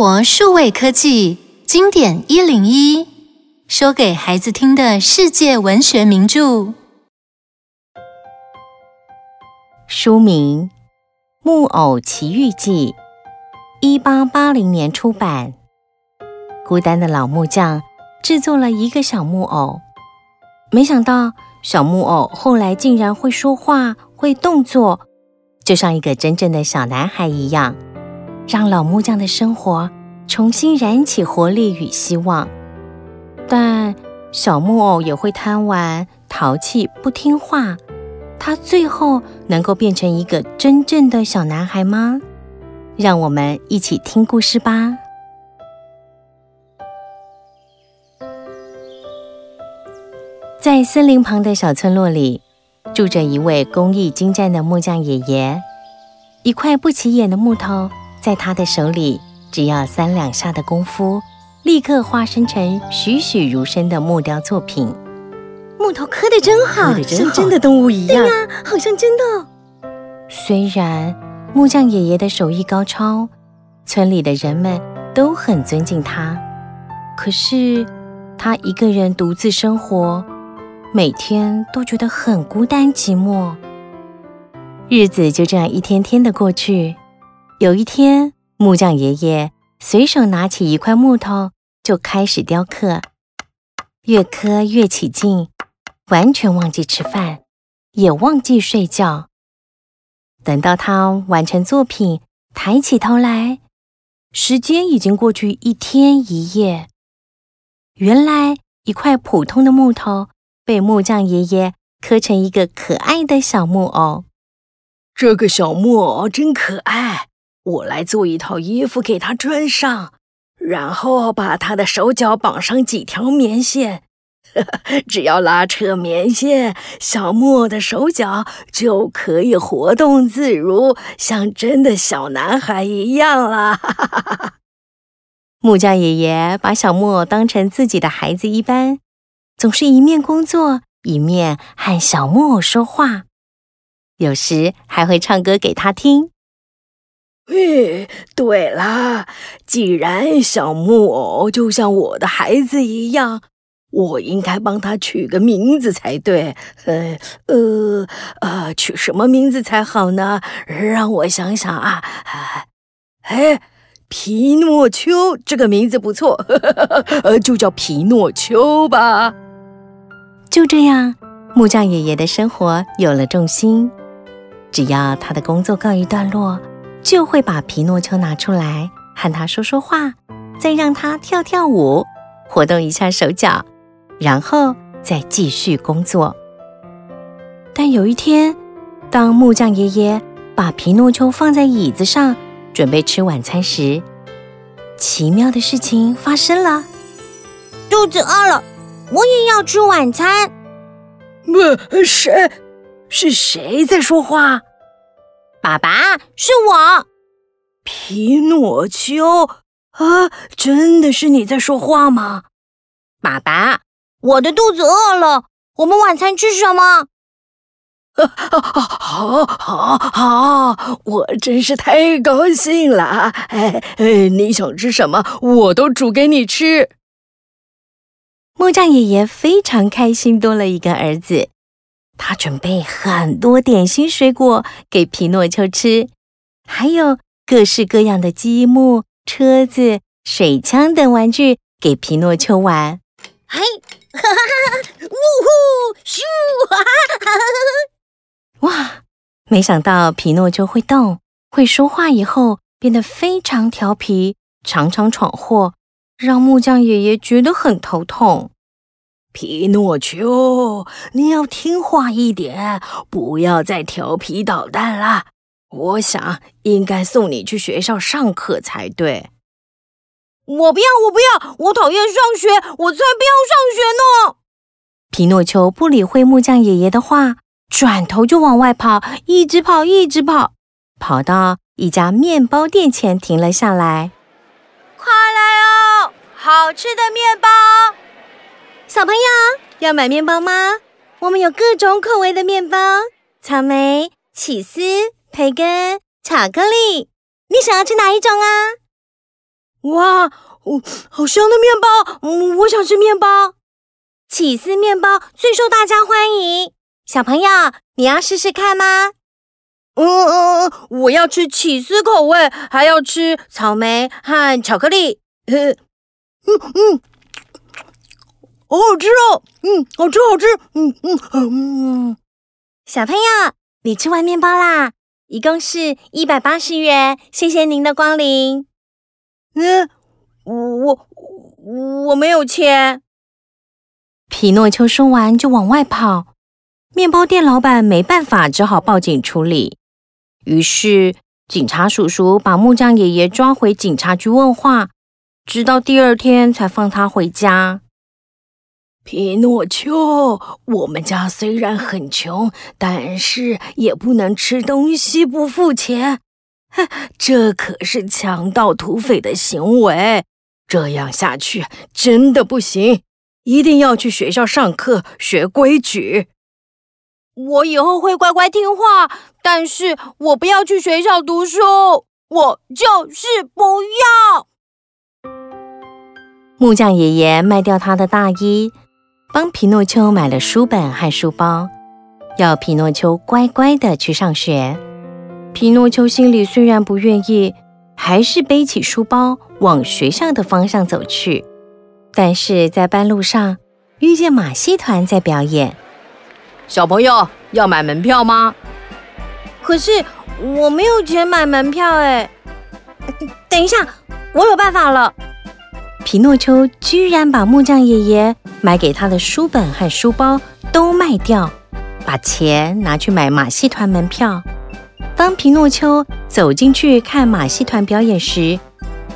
活数位科技经典一零一，说给孩子听的世界文学名著。书名《木偶奇遇记》，一八八零年出版。孤单的老木匠制作了一个小木偶，没想到小木偶后来竟然会说话、会动作，就像一个真正的小男孩一样。让老木匠的生活重新燃起活力与希望，但小木偶也会贪玩、淘气、不听话。他最后能够变成一个真正的小男孩吗？让我们一起听故事吧。在森林旁的小村落里，住着一位工艺精湛的木匠爷爷。一块不起眼的木头。在他的手里，只要三两下的功夫，立刻化身成栩栩如生的木雕作品。木头刻的真好，像真的动物一样。对呀，好像真的。虽然木匠爷爷的手艺高超，村里的人们都很尊敬他，可是他一个人独自生活，每天都觉得很孤单寂寞。日子就这样一天天的过去。有一天，木匠爷爷随手拿起一块木头，就开始雕刻，越刻越起劲，完全忘记吃饭，也忘记睡觉。等到他完成作品，抬起头来，时间已经过去一天一夜。原来，一块普通的木头被木匠爷爷刻成一个可爱的小木偶。这个小木偶真可爱。我来做一套衣服给他穿上，然后把他的手脚绑上几条棉线。只要拉扯棉线，小木偶的手脚就可以活动自如，像真的小男孩一样了。木匠爷爷把小木偶当成自己的孩子一般，总是一面工作，一面和小木偶说话，有时还会唱歌给他听。嘿，对了，既然小木偶就像我的孩子一样，我应该帮他取个名字才对。呃呃呃，取什么名字才好呢？让我想想啊，哎，皮诺丘这个名字不错，呵呵呵，就叫皮诺丘吧。就这样，木匠爷爷的生活有了重心。只要他的工作告一段落。就会把皮诺丘拿出来和他说说话，再让他跳跳舞，活动一下手脚，然后再继续工作。但有一天，当木匠爷爷把皮诺丘放在椅子上，准备吃晚餐时，奇妙的事情发生了。肚子饿了，我也要吃晚餐。呃，谁？是谁在说话？爸爸，是我，皮诺丘啊！真的是你在说话吗？爸爸，我的肚子饿了，我们晚餐吃什么？啊，好，好，好！我真是太高兴了！哎哎，你想吃什么，我都煮给你吃。木匠爷爷非常开心，多了一个儿子。他准备很多点心水果给皮诺丘吃，还有各式各样的积木、车子、水枪等玩具给皮诺丘玩。嘿，哈哈哈！呜呼，咻，哈哈哈！哇，没想到皮诺丘会动、会说话以后，变得非常调皮，常常闯祸，让木匠爷爷觉得很头痛。皮诺丘，你要听话一点，不要再调皮捣蛋了。我想应该送你去学校上课才对。我不要，我不要，我讨厌上学，我才不要上学呢！皮诺丘不理会木匠爷爷的话，转头就往外跑，一直跑，一直跑，跑到一家面包店前停了下来。快来哦，好吃的面包！小朋友要买面包吗？我们有各种口味的面包：草莓、起司、培根、巧克力。你想要吃哪一种啊？哇，哦，好香的面包！嗯，我想吃面包。起司面包最受大家欢迎，小朋友，你要试试看吗？嗯嗯嗯，我要吃起司口味，还要吃草莓和巧克力。嗯嗯，好好吃哦！嗯，好吃好吃。嗯嗯嗯。小朋友，你吃完面包啦？一共是一百八十元，谢谢您的光临。嗯，我我我没有钱。皮诺丘说完就往外跑，面包店老板没办法，只好报警处理。于是警察叔叔把木匠爷爷抓回警察局问话，直到第二天才放他回家。皮诺丘，我们家虽然很穷，但是也不能吃东西不付钱，哼 这可是强盗土匪的行为，这样下去真的不行。一定要去学校上课学规矩。我以后会乖乖听话，但是我不要去学校读书，我就是不要。木匠爷爷卖掉他的大衣，帮皮诺丘买了书本和书包，要皮诺丘乖乖的去上学。皮诺丘心里虽然不愿意，还是背起书包往学校的方向走去。但是在半路上遇见马戏团在表演，小朋友要买门票吗？可是我没有钱买门票哎。等一下，我有办法了。皮诺丘居然把木匠爷爷买给他的书本和书包都卖掉，把钱拿去买马戏团门票。当皮诺丘走进去看马戏团表演时，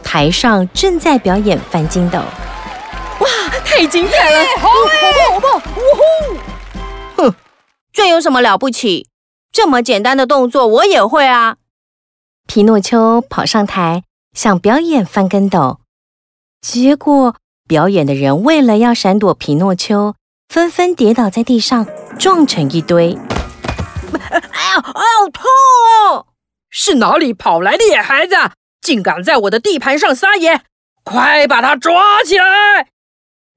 台上正在表演翻筋斗。哇，太精彩了！好棒，好棒，好棒！呜呼！哼，这有什么了不起？这么简单的动作我也会啊！皮诺丘跑上台，想表演翻跟斗，结果表演的人为了要闪躲皮诺丘，纷纷跌倒在地上，撞成一堆。哎呀，哎呀，痛哦！是哪里跑来的野孩子，竟敢在我的地盘上撒野？快把他抓起来！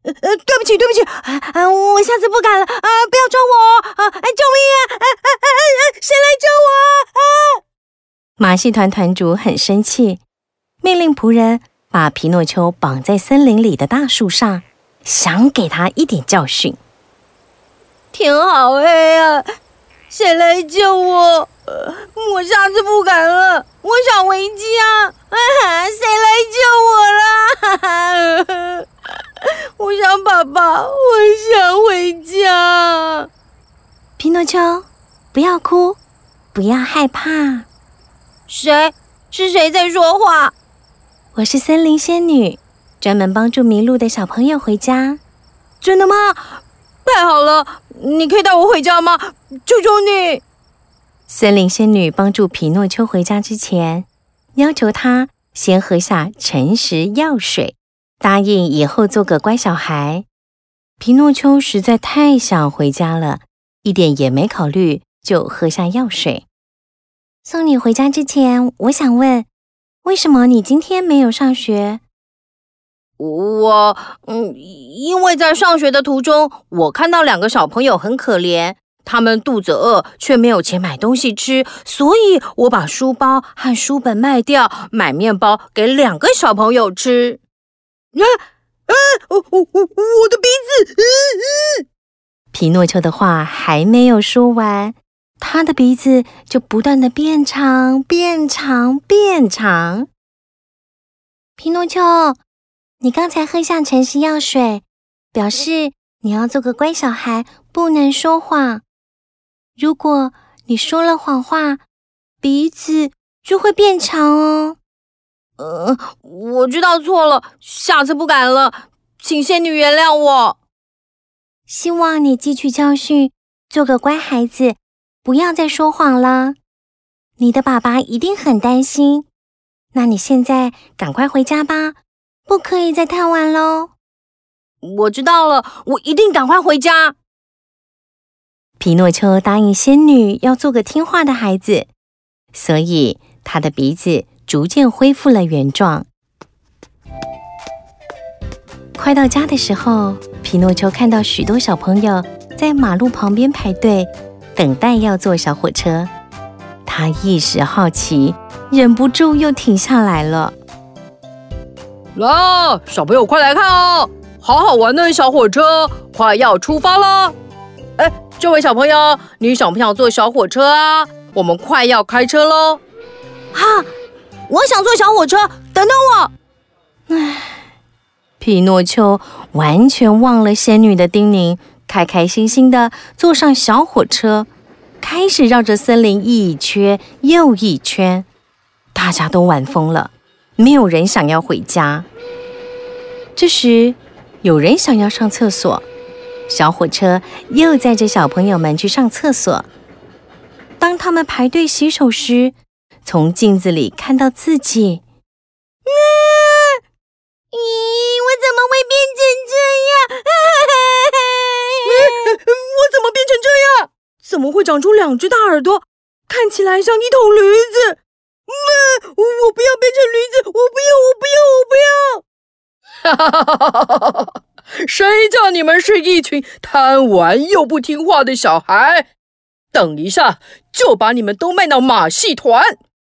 呃，对不起，对不起，啊啊，我下次不敢了啊！不要抓我啊！哎，救命啊！哎哎哎哎，谁来救我啊？马戏团团主很生气，命令仆人把皮诺丘绑在森林里的大树上，想给他一点教训。天好黑啊！谁来救我？我下次不敢了，我想回家。啊，谁来救我了？我想爸爸，我想回家。皮诺丘，不要哭，不要害怕。谁？是谁在说话？我是森林仙女，专门帮助迷路的小朋友回家。真的吗？太好了！你可以带我回家吗？求求你！森林仙女帮助皮诺丘回家之前，要求他先喝下诚实药水。答应以后做个乖小孩。皮诺丘实在太想回家了，一点也没考虑，就喝下药水。送你回家之前，我想问，为什么你今天没有上学？我，嗯，因为在上学的途中，我看到两个小朋友很可怜，他们肚子饿，却没有钱买东西吃，所以我把书包和书本卖掉，买面包给两个小朋友吃。啊啊！我我我我的鼻子！嗯嗯。皮诺丘的话还没有说完，他的鼻子就不断的变长、变长、变长。皮诺丘，你刚才喝下诚实药水，表示你要做个乖小孩，不能说谎。如果你说了谎话，鼻子就会变长哦。呃，我知道错了，下次不敢了，请仙女原谅我。希望你汲取教训，做个乖孩子，不要再说谎了。你的爸爸一定很担心。那你现在赶快回家吧，不可以再太晚喽。我知道了，我一定赶快回家。皮诺丘答应仙女要做个听话的孩子，所以他的鼻子。逐渐恢复了原状。快到家的时候，皮诺丘看到许多小朋友在马路旁边排队，等待要坐小火车。他一时好奇，忍不住又停下来了。来，小朋友快来看哦，好好玩的小火车快要出发了。哎，这位小朋友，你想不想坐小火车啊？我们快要开车喽。哈，我想坐小火车，等等我。唉，皮诺丘完全忘了仙女的叮咛，开开心心的坐上小火车，开始绕着森林一圈又一圈。大家都玩疯了。没有人想要回家。这时，有人想要上厕所，小火车又载着小朋友们去上厕所。当他们排队洗手时，从镜子里看到自己，啊，咦，我怎么会变成这样？我怎么变成这样？怎么会长出两只大耳朵？看起来像一头驴子。妈，我不要变成驴子！我不要！我不要！我不要！哈哈哈哈哈哈！谁叫你们是一群贪玩又不听话的小孩？等一下就把你们都卖到马戏团，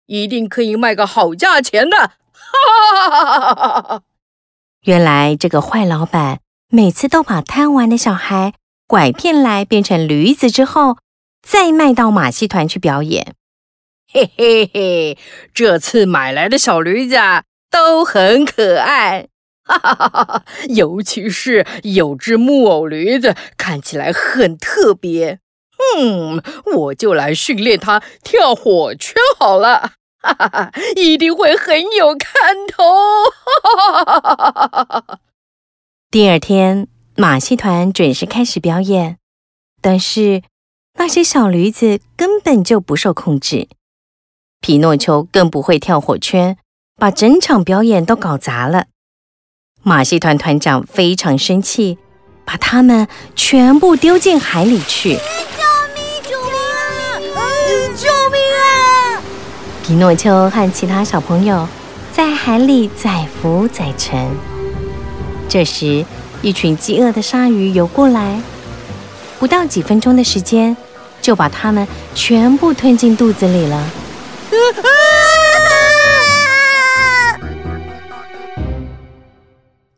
一定可以卖个好价钱的！哈哈哈哈哈！原来这个坏老板每次都把贪玩的小孩拐骗来变成驴子之后，再卖到马戏团去表演。嘿嘿嘿，这次买来的小驴子啊，都很可爱，哈哈哈哈！尤其是有只木偶驴子，看起来很特别。嗯，我就来训练它跳火圈好了，哈哈哈！一定会很有看头。哈哈哈哈！第二天，马戏团准时开始表演，但是那些小驴子根本就不受控制。皮诺丘更不会跳火圈，把整场表演都搞砸了。马戏团团长非常生气，把他们全部丢进海里去。救命！救命啊！救命啊！皮诺丘和其他小朋友在海里载浮载沉。这时，一群饥饿的鲨鱼游过来，不到几分钟的时间，就把它们全部吞进肚子里了。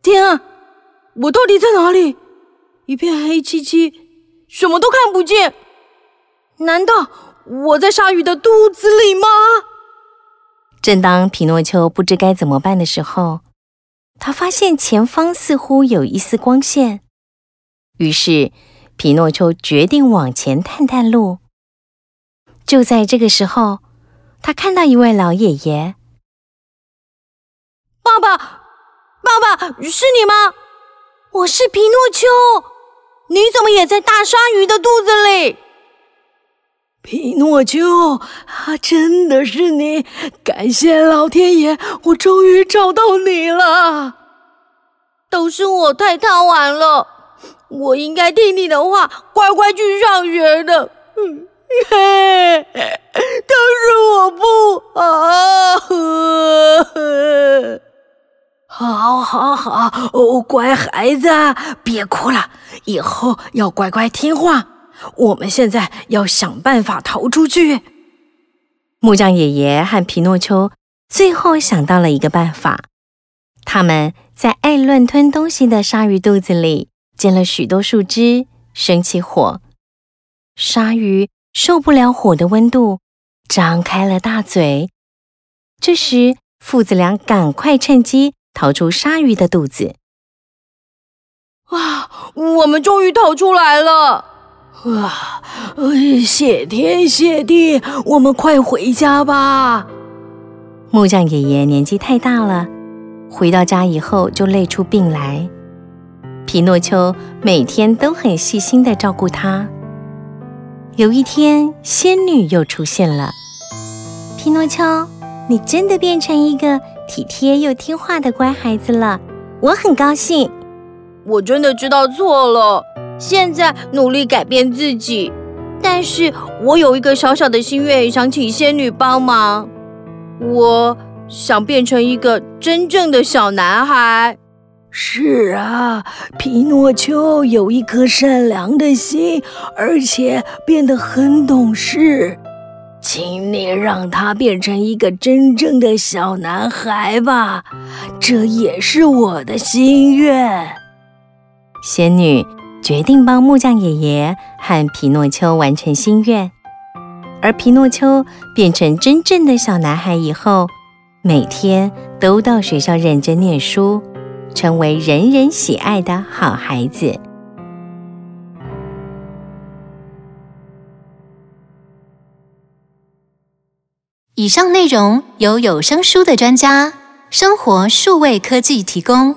天啊！我到底在哪里？一片黑漆漆，什么都看不见。难道我在鲨鱼的肚子里吗？正当皮诺丘不知该怎么办的时候，他发现前方似乎有一丝光线。于是，皮诺丘决定往前探探路。就在这个时候，他看到一位老爷爷。爸爸，爸爸，是你吗？我是皮诺丘，你怎么也在大鲨鱼的肚子里？皮诺丘，啊，真的是你！感谢老天爷，我终于找到你了。都是我太贪玩了，我应该听你的话，乖乖去上学的。嗯。嘿，都是我不好。好，好，好，哦，乖孩子，别哭了，以后要乖乖听话。我们现在要想办法逃出去。木匠爷爷和皮诺丘最后想到了一个办法，他们在爱乱吞东西的鲨鱼肚子里捡了许多树枝，生起火，鲨鱼。受不了火的温度，张开了大嘴。这时，父子俩赶快趁机逃出鲨鱼的肚子。啊，我们终于逃出来了！啊，谢天谢地，我们快回家吧。木匠爷爷年纪太大了，回到家以后就累出病来。皮诺丘每天都很细心的照顾他。有一天，仙女又出现了。皮诺丘，你真的变成一个体贴又听话的乖孩子了，我很高兴。我真的知道错了，现在努力改变自己。但是我有一个小小的心愿，想请仙女帮忙。我想变成一个真正的小男孩。是啊，皮诺丘有一颗善良的心，而且变得很懂事。请你让他变成一个真正的小男孩吧，这也是我的心愿。仙女决定帮木匠爷爷和皮诺丘完成心愿，而皮诺丘变成真正的小男孩以后，每天都到学校认真念书，成为人人喜爱的好孩子。以上内容由有声书的专家生活数位科技提供。